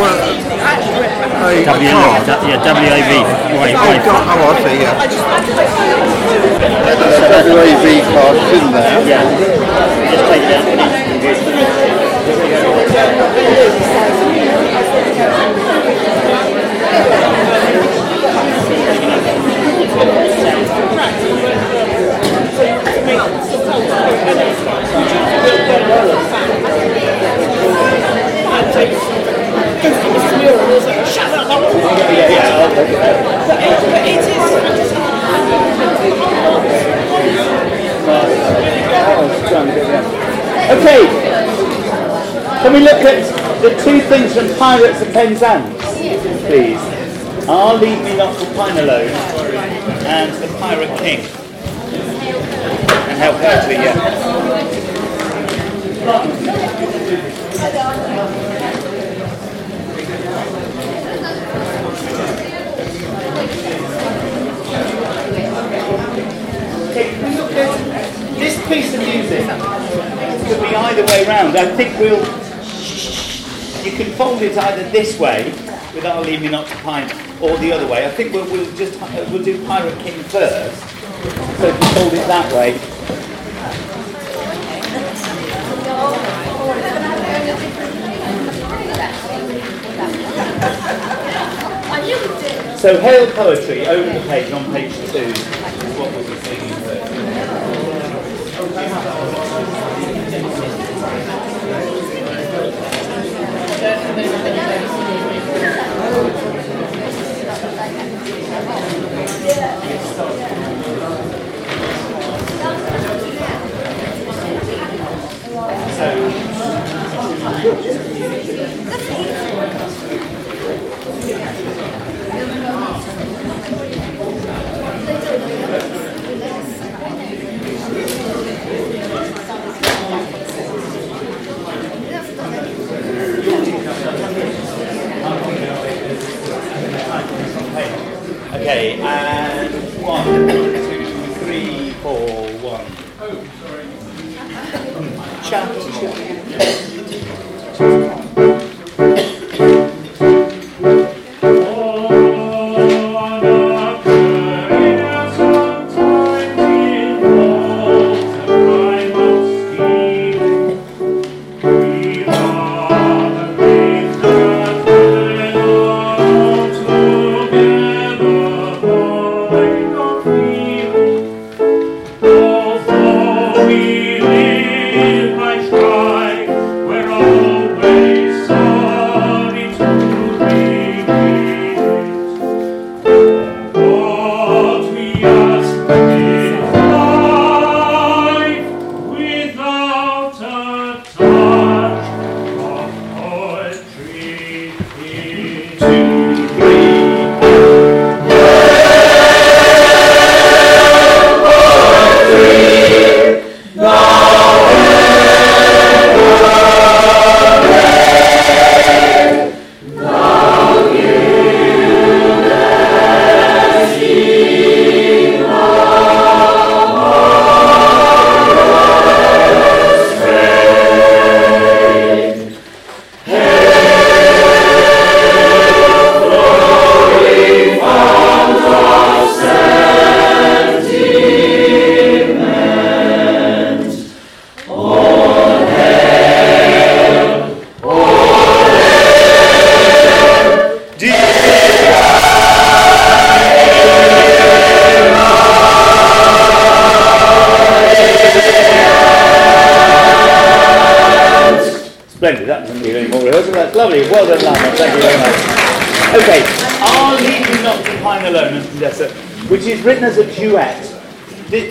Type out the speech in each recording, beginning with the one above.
Oh, a, W, card. yeah, WAV. Wait, Oh. God, oh, I see, yeah. WAV cards in there. Yeah. It out. Okay, can we look at the two things from Pirates of Penzance, please? I'll leave me not to pine alone, and the Pirate King. And help her to, yeah. Okay, can we look at this piece of music? Could be either way round. I think we'll. You can fold it either this way, with I'll leave me not to pine, or the other way. I think we'll, we'll just uh, we'll do Pirate King first. So if you fold it that way. So Hail Poetry, over the page, on page two, lovely. Well done, Lama. Thank you very much. Okay, I'll leave you not to pine alone, which is written as a duet.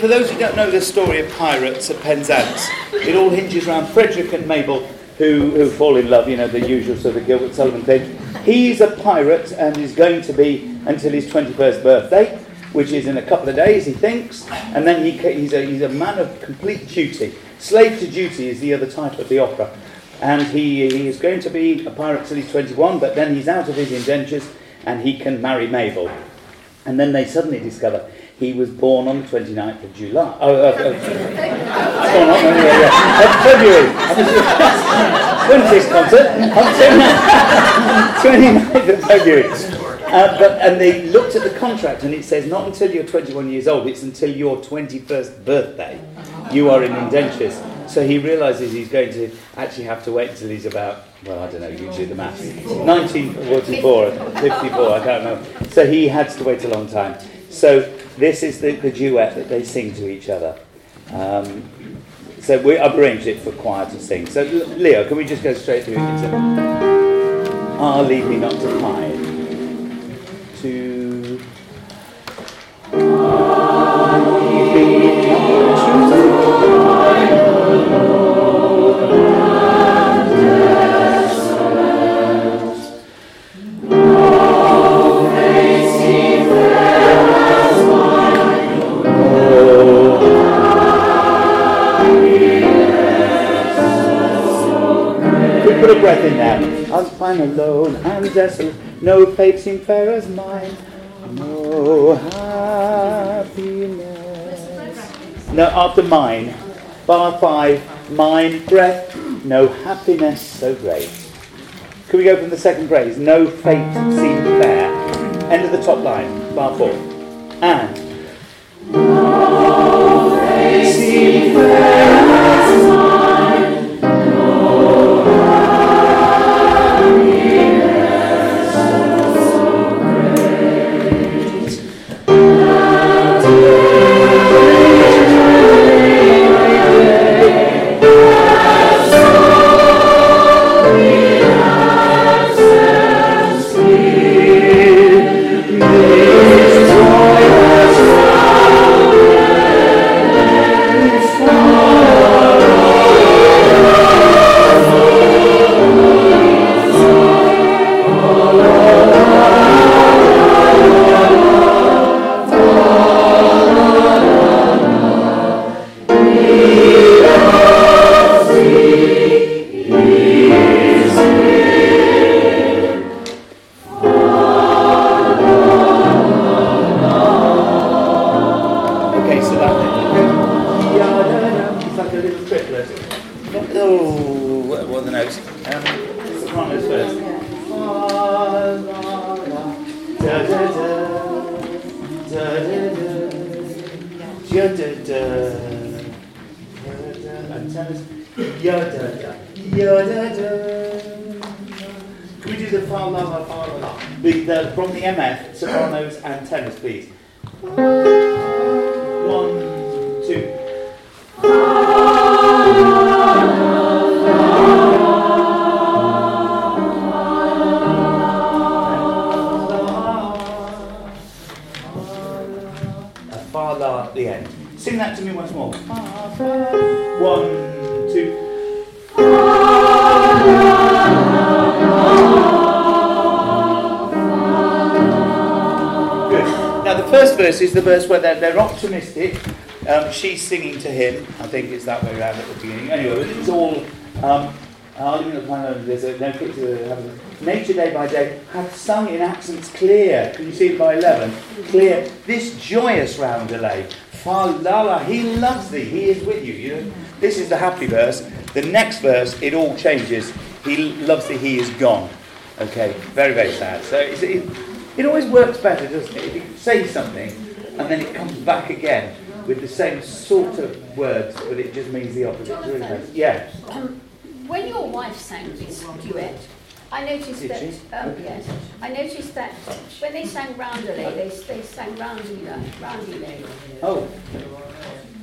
For those who don't know the story of pirates at Penzance, it all hinges around Frederick and Mabel, who, who fall in love, you know, the usual sort of Gilbert Sullivan thing. He's a pirate and is going to be until his 21st birthday, which is in a couple of days, he thinks, and then he, he's, a, he's a man of complete duty. Slave to Duty is the other title of the opera. And he, he is going to be a pirate till he's 21, but then he's out of his indentures and he can marry Mabel. And then they suddenly discover he was born on the 29th of July. Oh, uh, uh, born on, anyway, yeah. February. When's this concert? 29th of February. Uh, but, and they looked at the contract and it says not until you're 21 years old, it's until your 21st birthday you are in indentures. So he realises he's going to actually have to wait until he's about, well, I don't know, you do the maths. 1944, 54, I can't know. So he had to wait a long time. So this is the, the duet that they sing to each other. Um, so we, I've arranged it for choir to sing. So Leo, can we just go straight through into Ah, lead me not to pine. Lead breath in there. I'm fine alone and desolate. No fate seemed fair as mine. No happiness. No, after mine. Bar five. Mine breath. No happiness so great. Can we go from the second phrase? No fate seemed fair. End of the top line. Bar four. And. No fate seemed fair first verse is the verse where they're, they're optimistic. Um, she's singing to him. I think it's that way around at the beginning. Anyway, it's all. Um, of my own, there's no Nature day by day hath sung in accents clear. Can you see it by 11? Clear. This joyous roundelay. Fa la. He loves thee. He is with you. you know? This is the happy verse. The next verse, it all changes. He loves thee. He is gone. Okay. Very, very sad. So it's, it, it always works better, doesn't it? If you say something and then it comes back again with the same sort of words, but it just means the opposite. Nice. Yeah. Um, when your wife sang this duet, I noticed Did that, um, yes, I noticed that when they sang Roundelay, they, they sang roundelay. Roundulay. Oh.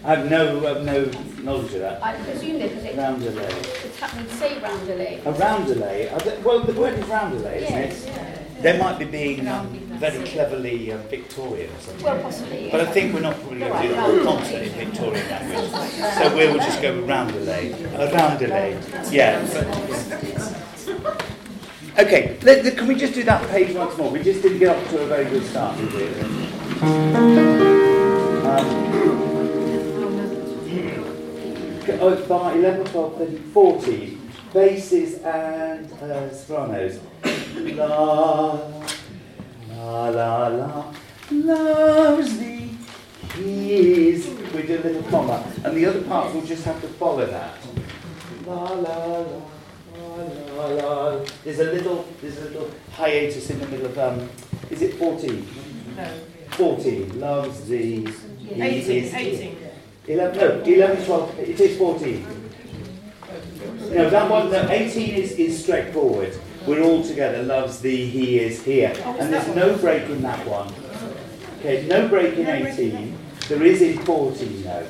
I have no, uh, no knowledge of that. I presume that because it, Roundelay. it's happening to say Roundelay. A roundelay? Well, the word is roundelay, isn't it? yeah. They might be being um, very cleverly um, Victorian or something. Well, possibly. But I think we're not probably going to do the whole concert in Victorian language. So we will just go around with roundelay. A roundelay. Yeah. Okay, let, let- can we just do that page once more? We just didn't get off to a very good start, did we? Um, Oh, it's bar 11, 12, 13, 14. Basses and uh, sopranos. La, la, la, la. Loves thee. He is. We do a little comma. And the other parts will just have to follow that. La, la, la, la, la. la, la. There's a little, there's a little hiatus in the middle of, um, is it 14? No. 14, loves thee. he 18, is- 18. 11, no, 11, 12, it is 14. No, that one, no, 18 is, is straightforward. We're all together, loves thee, he is here. And there's no break in that one. Okay, no break in 18. There is in 14 though.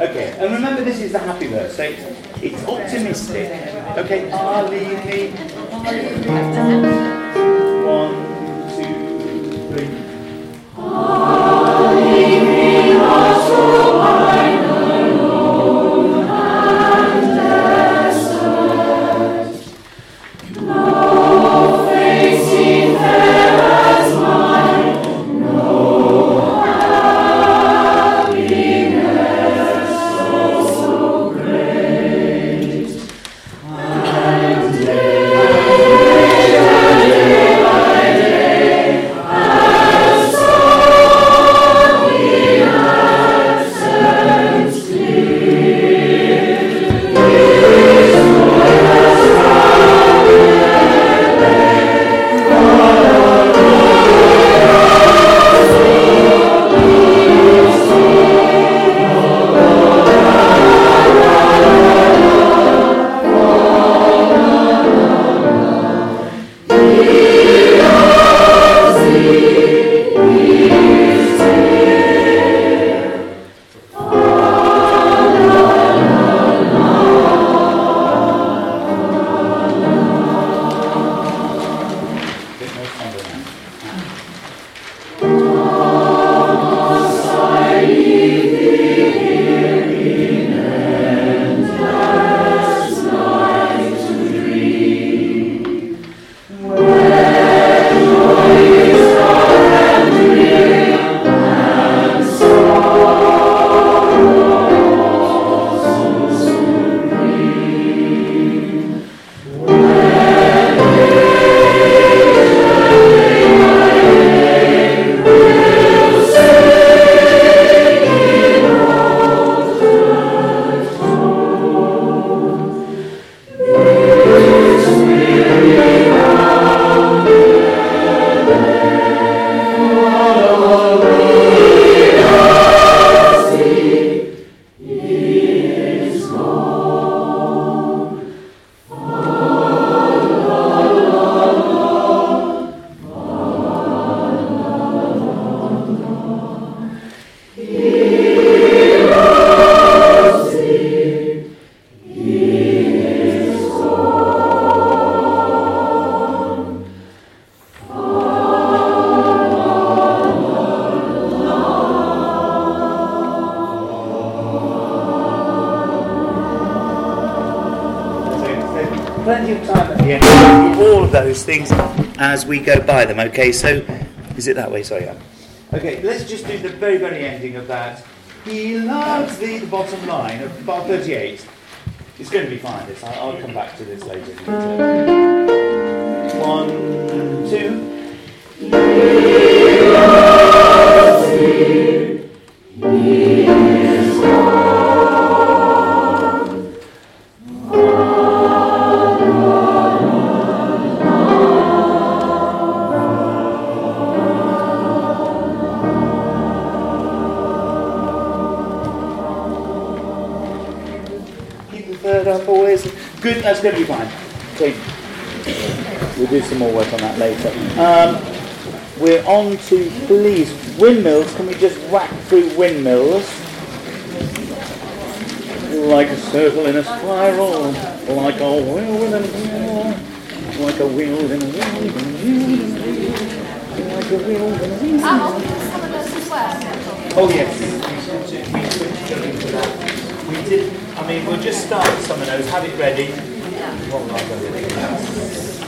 Okay, and remember this is the happy verse, so it's, it's optimistic. Okay, ah, leave me. ah. One, two, three. bit plenty of time at the end to do all of those things as we go by them. Okay, so is it that way? Sorry, yeah. Okay, let's just do the very, very ending of that. He loves thee, the bottom line of bar 38. It's going to be fine, this. I'll, I'll come back to this later. One, two. Some more work on that later. Um, we're on to, please, windmills. Can we just whack through windmills? Like a circle in a spiral, like a wheel in a wheel, like a wheel in a wheel, in a wheel, in a wheel, like a wheel in a wheel. Oh, some of those as well. Yes, we should we should go into that. We did. I mean, we'll just start with some of those. Have it ready. What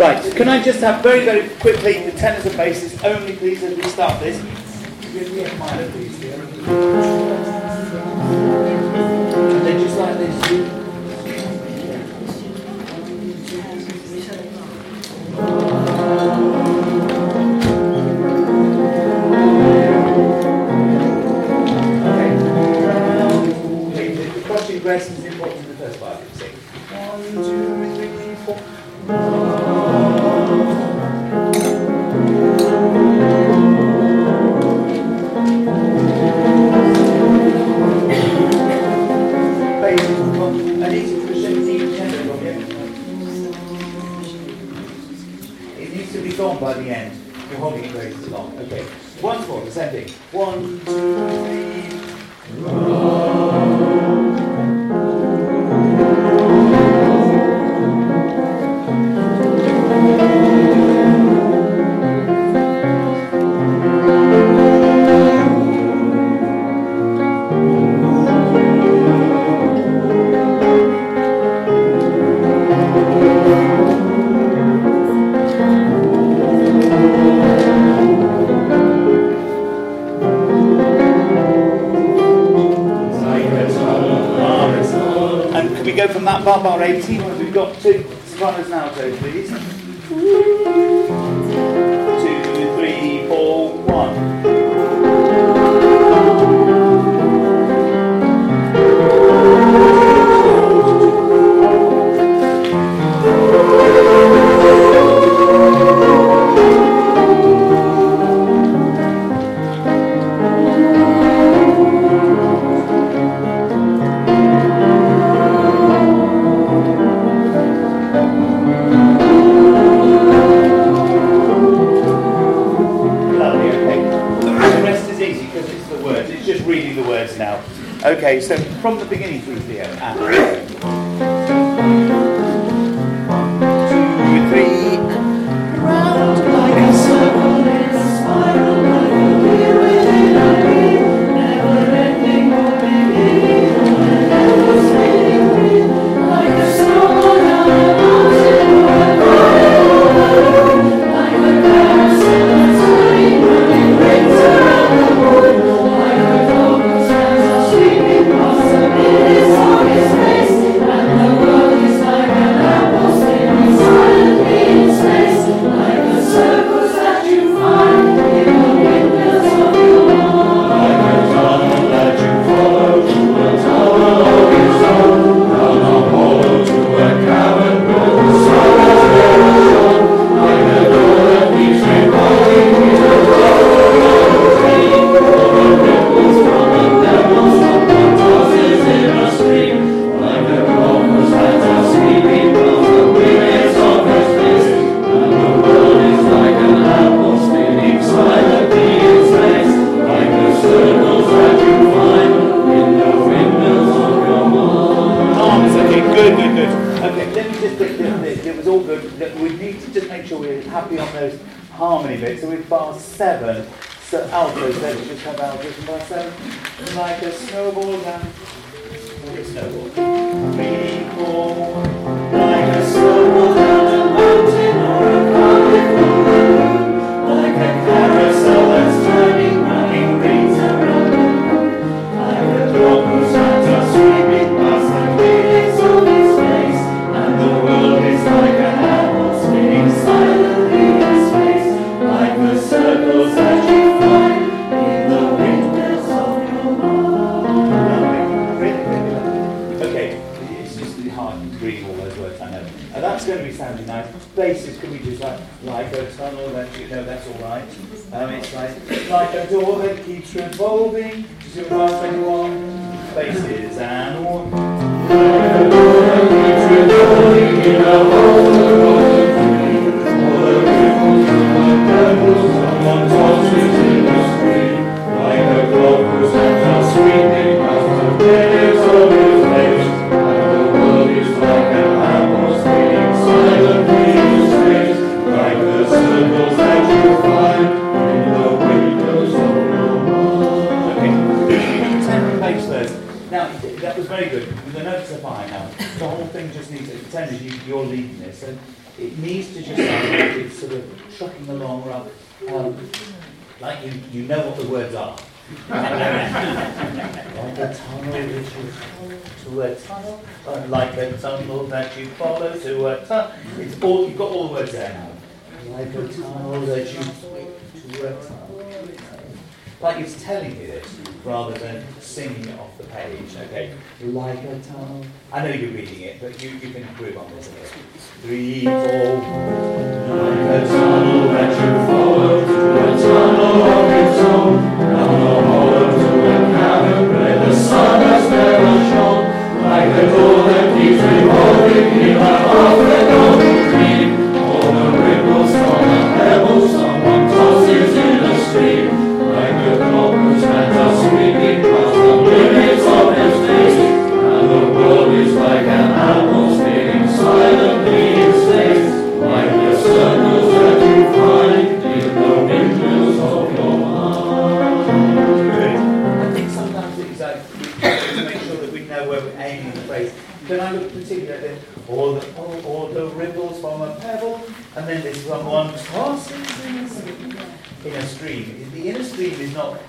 Right. Can I just have very very quickly the tenors and basses only, please, as we start this. Give me a minor, please. happy on those harmony bits. So with bar seven, so altos, let's just have altos and bar seven. Like a snowball down. Like a snowball. Recall. like a door that keeps revolving to past 21 places and one. Like a door that keeps revolving in a hole. You're leading this, And it needs to just sound like it's sort of trucking along rather, um, like you, you know what the words are. like a tunnel which you follow to a tunnel, and like a tunnel that you follow to a tunnel. It's all, you've got all the words there now. Like a tunnel that you to a tunnel like it's telling me this rather than singing it off the page. Okay, like a tongue. I know you're reading it, but you, you can improve on this a bit. Three, four. Like a tunnel that you follow, a tunnel of its own, down a hollow to a cavern where the sun has never shone. Like a door that keeps revolving in my heart. One, tosses in a stream. The inner stream is not,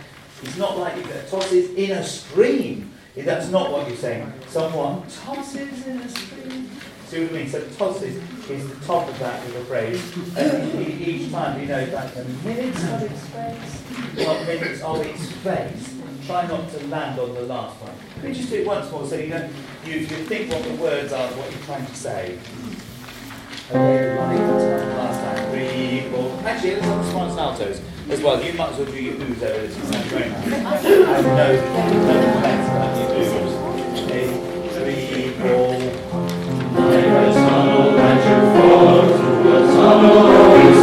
it's not like it tosses in a stream. That's not what you're saying. Someone tosses in a stream. See what I mean? So tosses is the top of that little phrase. And each time, you know, like the minutes of its face, not minutes of its face. Try not to land on the last one. Let me just do it once more so you know, you, you think what the words are, what you're trying to say. Actually, some as well. You might as well do your oohs over this. Sounds very nice. You do. Three, four. Tunnel that you fall through a tunnel.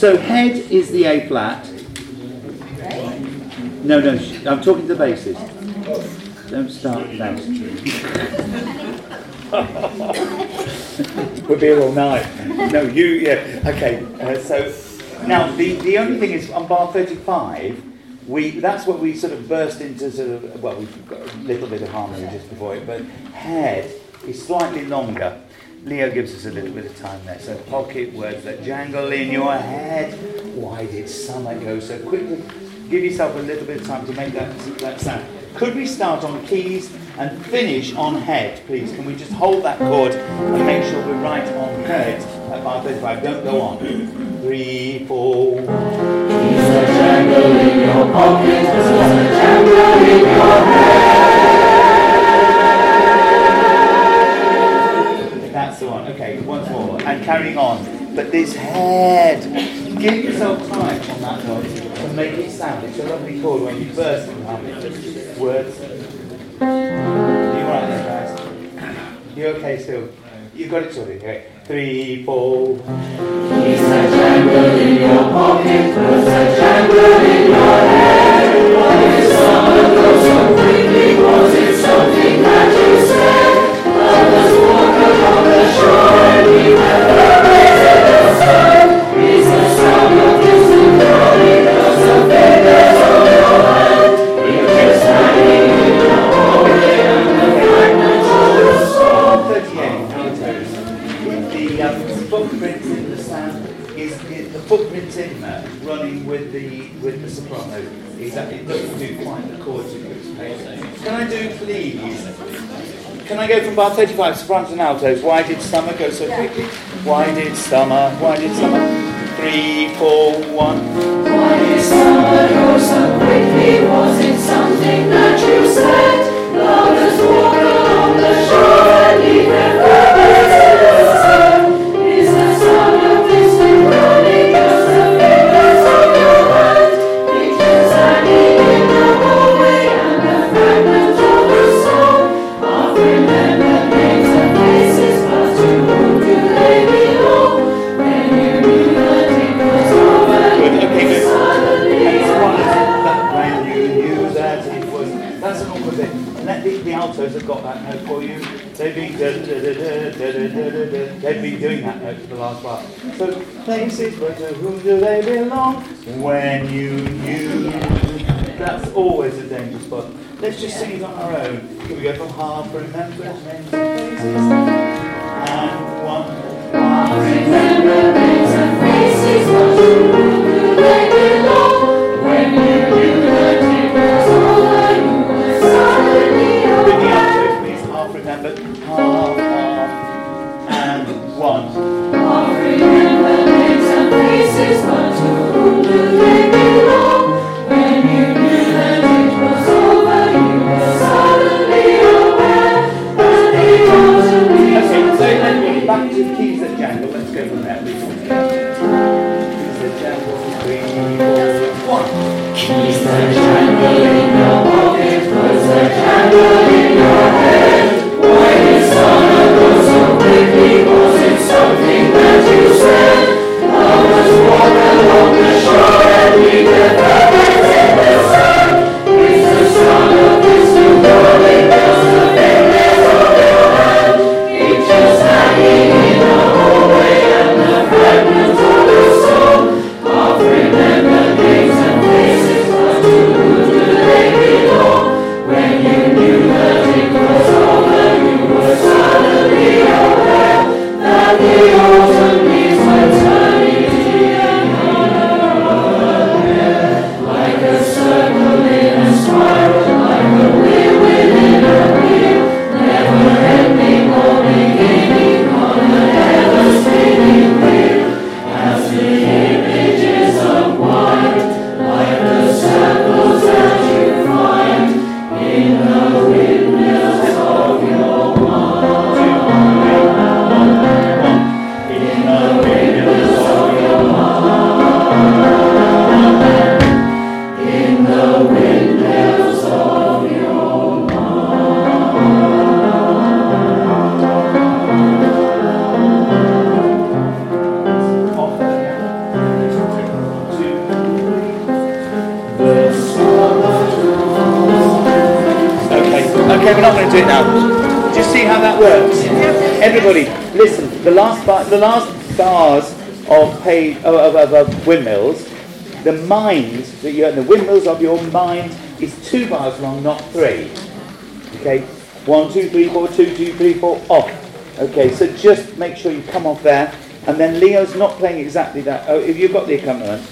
So head is the A flat. No, no, I'm talking to the basses. Don't start now. we'll be here all night. No, you, yeah, okay. Uh, so now the, the only thing is on bar 35, we that's what we sort of burst into sort of well we've got a little bit of harmony just before it, but head is slightly longer. Leo gives us a little bit of time there. So pocket words that jangle in your head. Why did summer go so quickly? Give yourself a little bit of time to make that, that sound. Could we start on keys and finish on head, please? Can we just hold that chord and make sure we're right on head at bar 35? Don't go on. Three, four. That's the one. Okay, once more. And carrying on. But this head, give yourself time on that note to make it sound. It's a lovely chord when you burst into harmony. Words. You right there, guys? You okay still? You got it sorted. Okay. Three, four. Psalm 38, altos. The um, footprints in sound is, is the footprints in there Can I do please? Can I go from bar 35 sopranos and altos? Why did summer go so quickly? Why did summer? Why did summer? Three, four, one. Why did summer go so quickly? Was it something that you said? Lovers walk along the shore and leave They've been doing that note for the last while. So places but to whom do they belong? When you you that's always a dangerous spot. Let's just sing it on our own. Here we go from half remember names of places and one half remember names of places. And one. Names and Okay, we're not going to do it now. Just see how that works. Everybody, listen. The last bar, the last bars of of, of, of, of windmills, the mind that you the windmills of your mind is two bars long, not three. Okay, one, two, three, four, two, two, three, four, off. Okay, so just make sure you come off there, and then Leo's not playing exactly that. Oh, if you've got the accompaniment,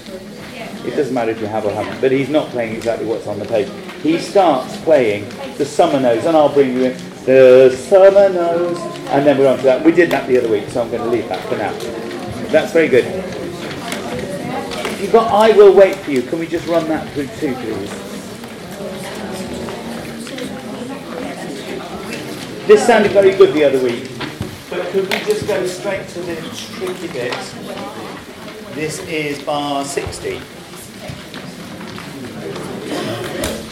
it doesn't matter if you have or haven't, but he's not playing exactly what's on the page. He starts playing the summer nose, and I'll bring you in the summer nose, and then we're on to that. We did that the other week, so I'm going to leave that for now. That's very good. You've got I Will Wait For You. Can we just run that through too, please? This sounded very good the other week, but could we just go straight to the tricky bit? This is bar 60.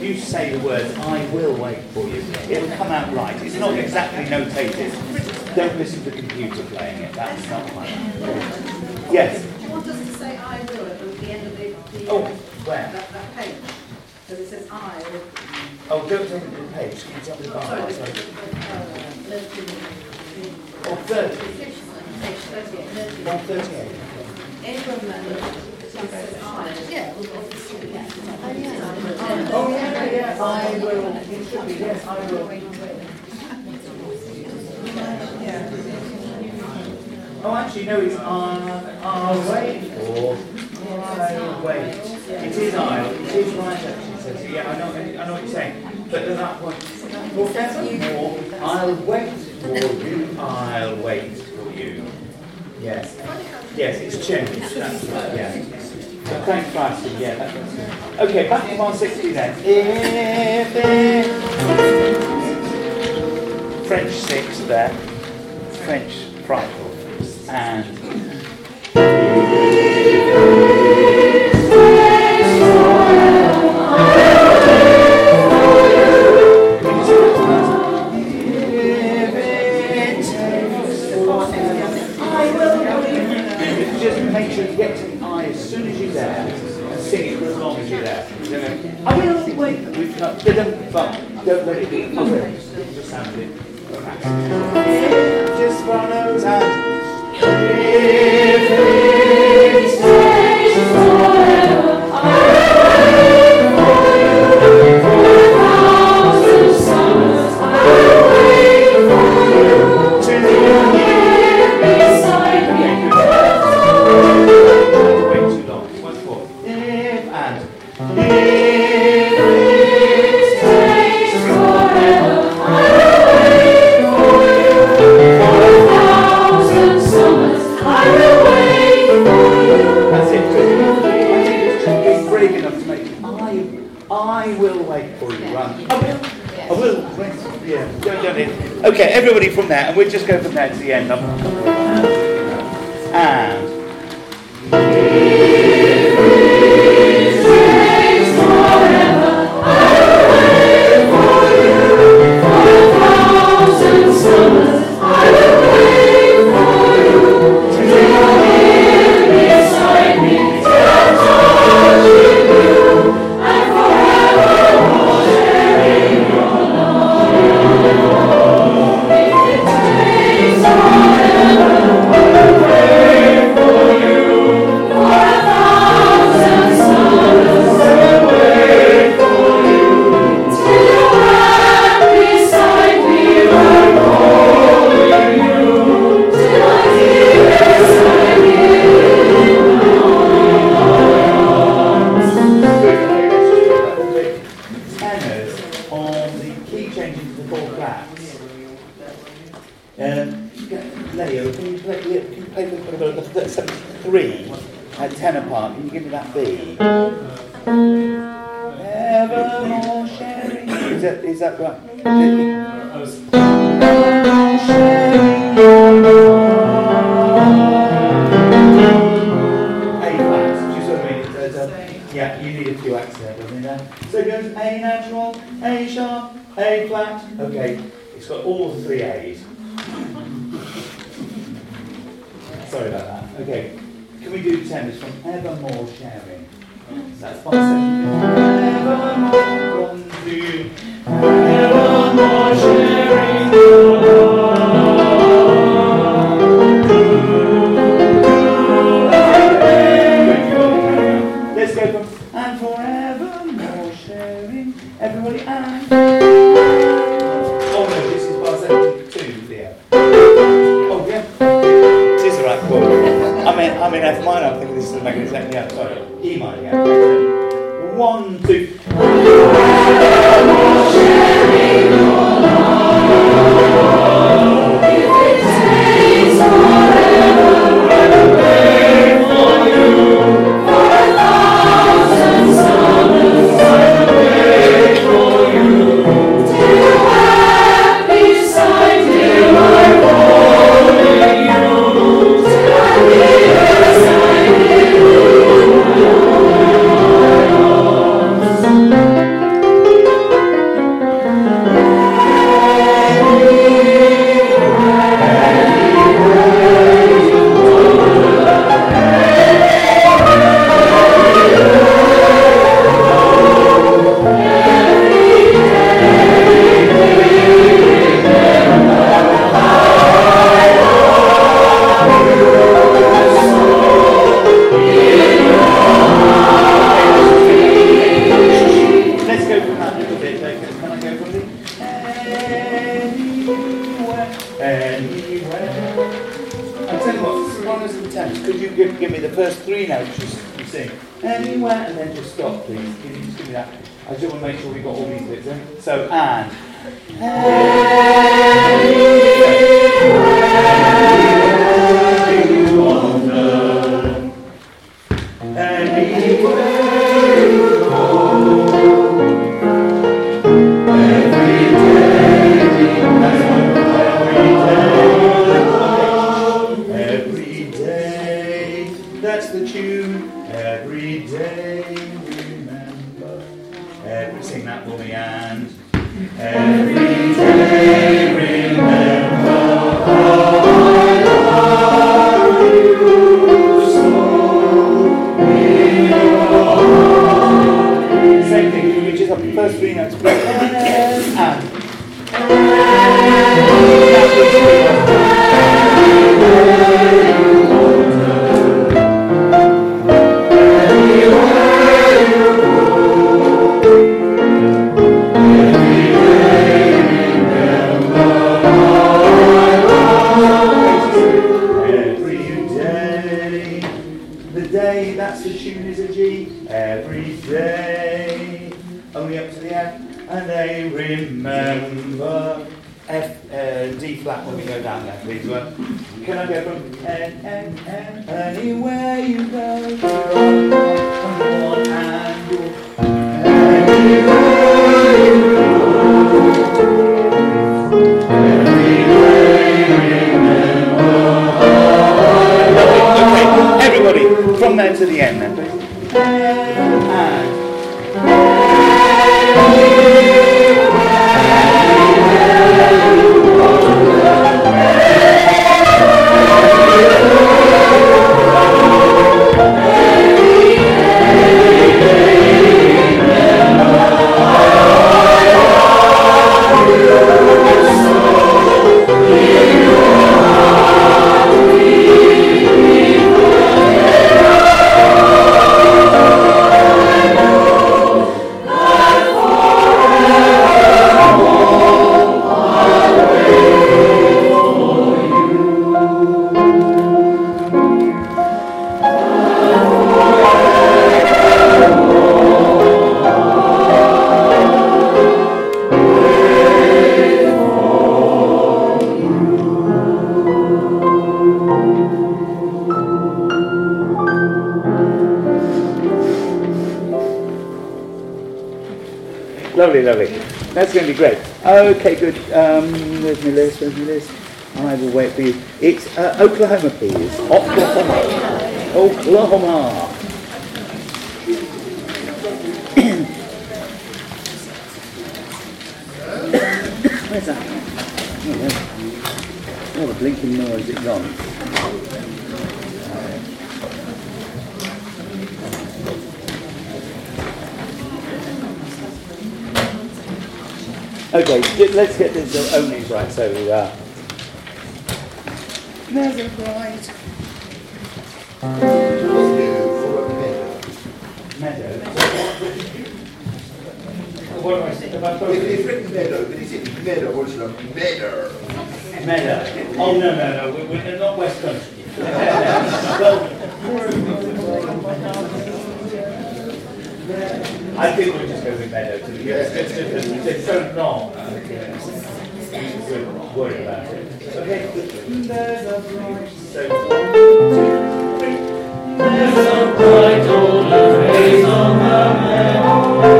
you say the words, I will wait for you. It'll come out right. It's not exactly notated. Don't listen to the computer playing it. That's not fun. Yes. Do you want us to say I will at the end of the, the Oh, where? that, that page? Because it says I. or- Oh, go to the page. Can you tell me the bar? Sorry, Sorry. uh, Oh, 30. page 38. 138. Any government that Oh, yeah, yeah. I will. It should be, yes, I will. Oh, actually, no, it's I, I'll wait for, I wait. It is I, it is right, actually, says, yeah, I know, I know what you're saying. But at that point, forevermore, I'll wait for you, I'll wait for you. Yes. Yes, it's changed, that's right, yeah. Yeah. Okay, back to 160 then. French six there, French frightful, and We've got, but don't, let it be. Will. just sound and we'll just go from there to the end. And Leo, can you play, can you play the, the, the, the, three at tenor part? Can you give me that B? Evermore sharing. Is that, is that right? Yeah, you need a few there, doesn't there? So it goes A natural, A sharp, A flat. Okay, it's got all the three A's. Sorry about that. Okay, can we do tenors from evermore sharing? That's one second. Evermore, one, two. Evermore sharing. I'm in, F minor, I'm thinking this is the magnetic. Yeah, sorry. E minor, yeah. One, two. Lovely, lovely. That's going to be great. Okay, good. Um, where's my list? Where's my list? I will wait for you. It's uh, Oklahoma, please. Oklahoma. Oklahoma. Where's that? Oh, oh, the blinking noise, it's gone. Okay, let's get this uh, openings right. So, uh, there's a bright meadow. What do I say about both? It's written meadow, but is it meadow or is it a meadow? Meadow. Oh, no, no, no, we're, we're not West Country. well, I think we'll just go to be honest. It's, it's, it's, it's so long. We're worried about it. Okay, there's a bright, so one, two, three. There's a bright golden face on the meadow.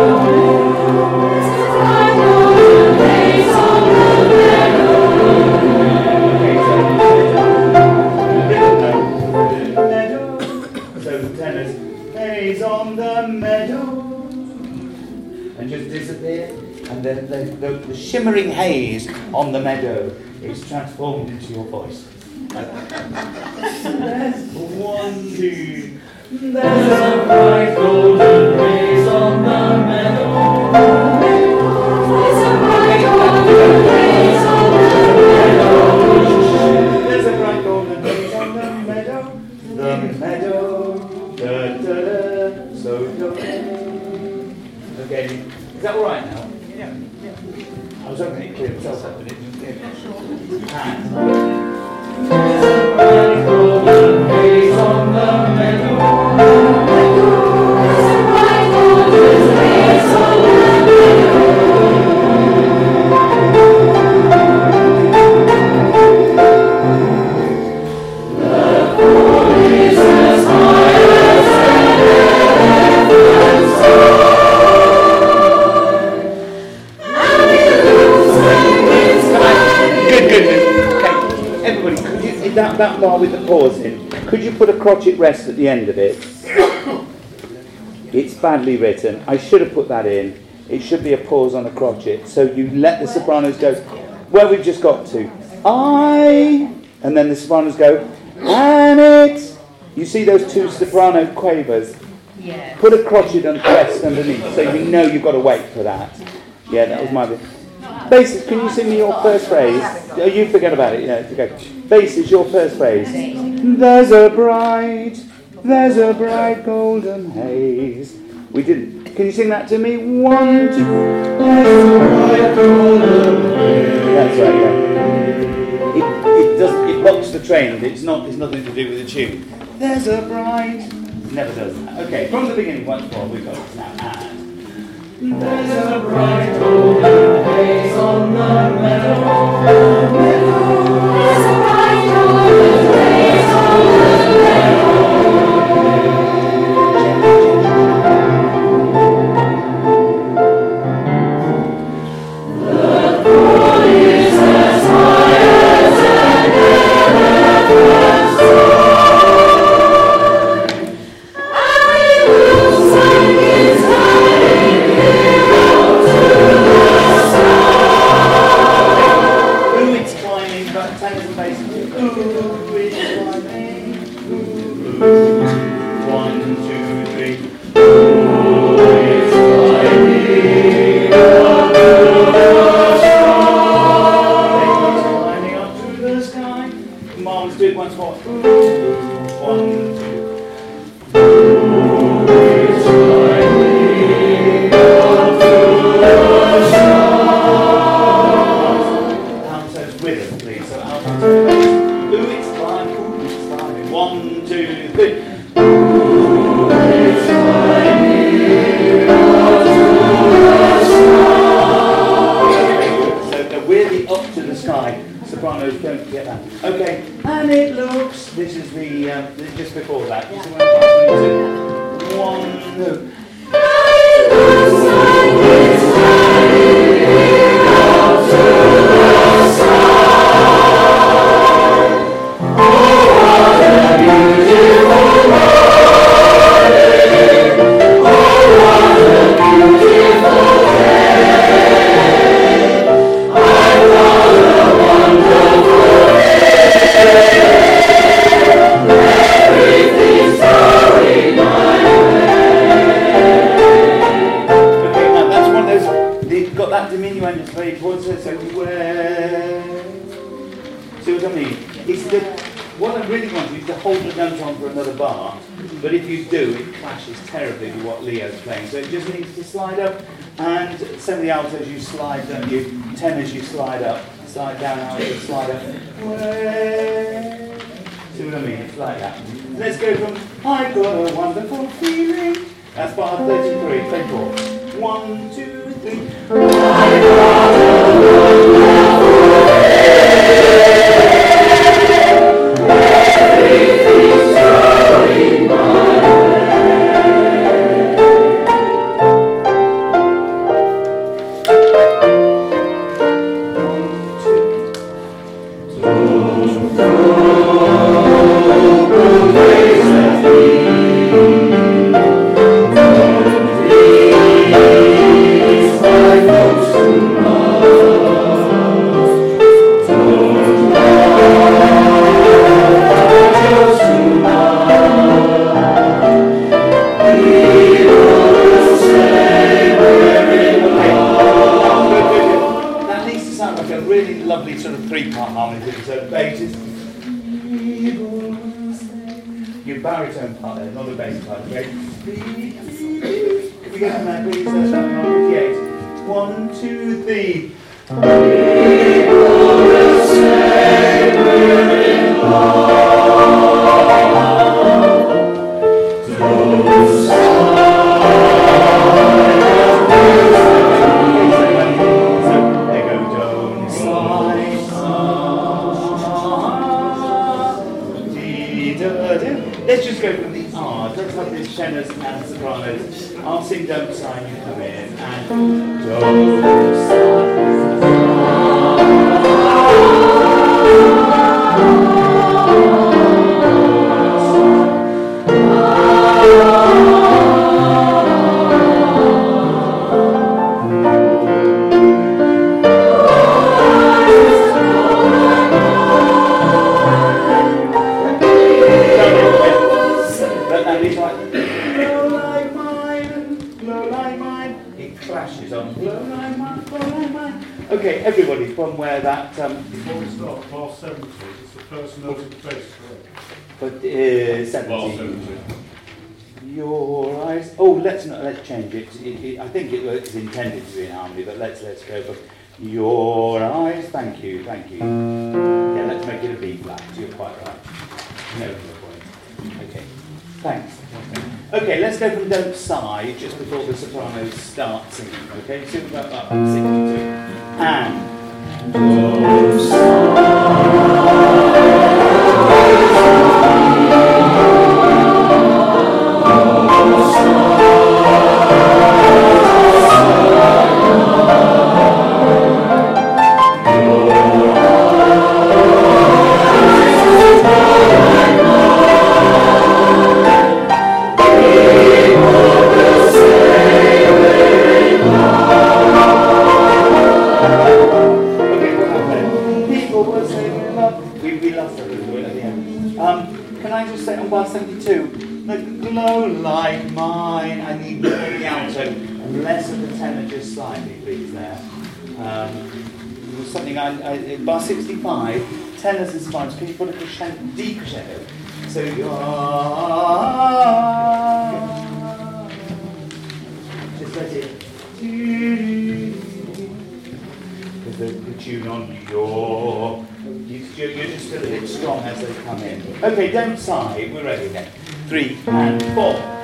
Tenors, haze on the meadow. And just disappear. And then the, the, the shimmering haze on the meadow is transformed into your voice. One, two. There's a bright golden haze on the meadow. That right the pause in, could you put a crotchet rest at the end of it? It's badly written. I should have put that in. It should be a pause on a crotchet. So you let the sopranos go where we've just got to. I, and then the sopranos go, and it. You see those two soprano quavers? Yeah. Put a crotchet and rest underneath so you know you've got to wait for that. Yeah, that was my Basis, can you sing me your first phrase? Oh, you forget about it, yeah, okay. Basis, your first phrase. There's a bright, there's a bright golden haze. We didn't. Can you sing that to me? One, two. There's a bright golden haze. That's right, yeah. It, it does. It blocks the train. It's not. It's nothing to do with the tune. There's a bright. Never does. Okay, from the beginning once more. We've got it now. And there's a bright golden on the meadow, the meadow is a bright just before that. Yeah. Jesus. It clashes. I'm blown my mind, blown my mind. Okay, everybody, from where that. Um, Before we start, bar 70, it's the first note of the bass, But uh, 70. Bar 70. Your eyes. Oh, let's not. Let's change it. it, it I think it, was intended to be in harmony, but let's let's go for your eyes. Thank you, thank you. Yeah, let's make it a B flat. You're quite right. No, Okay. Thanks. Okay, let's go from Don't Sigh just before the soprano starts singing. Okay, so we've got 62. And. Don't sigh. Seigneur. Just let it. Because the, the tune on your. You're, just a bit strong as they come in. Okay, don't sigh. We're ready then. Three and four.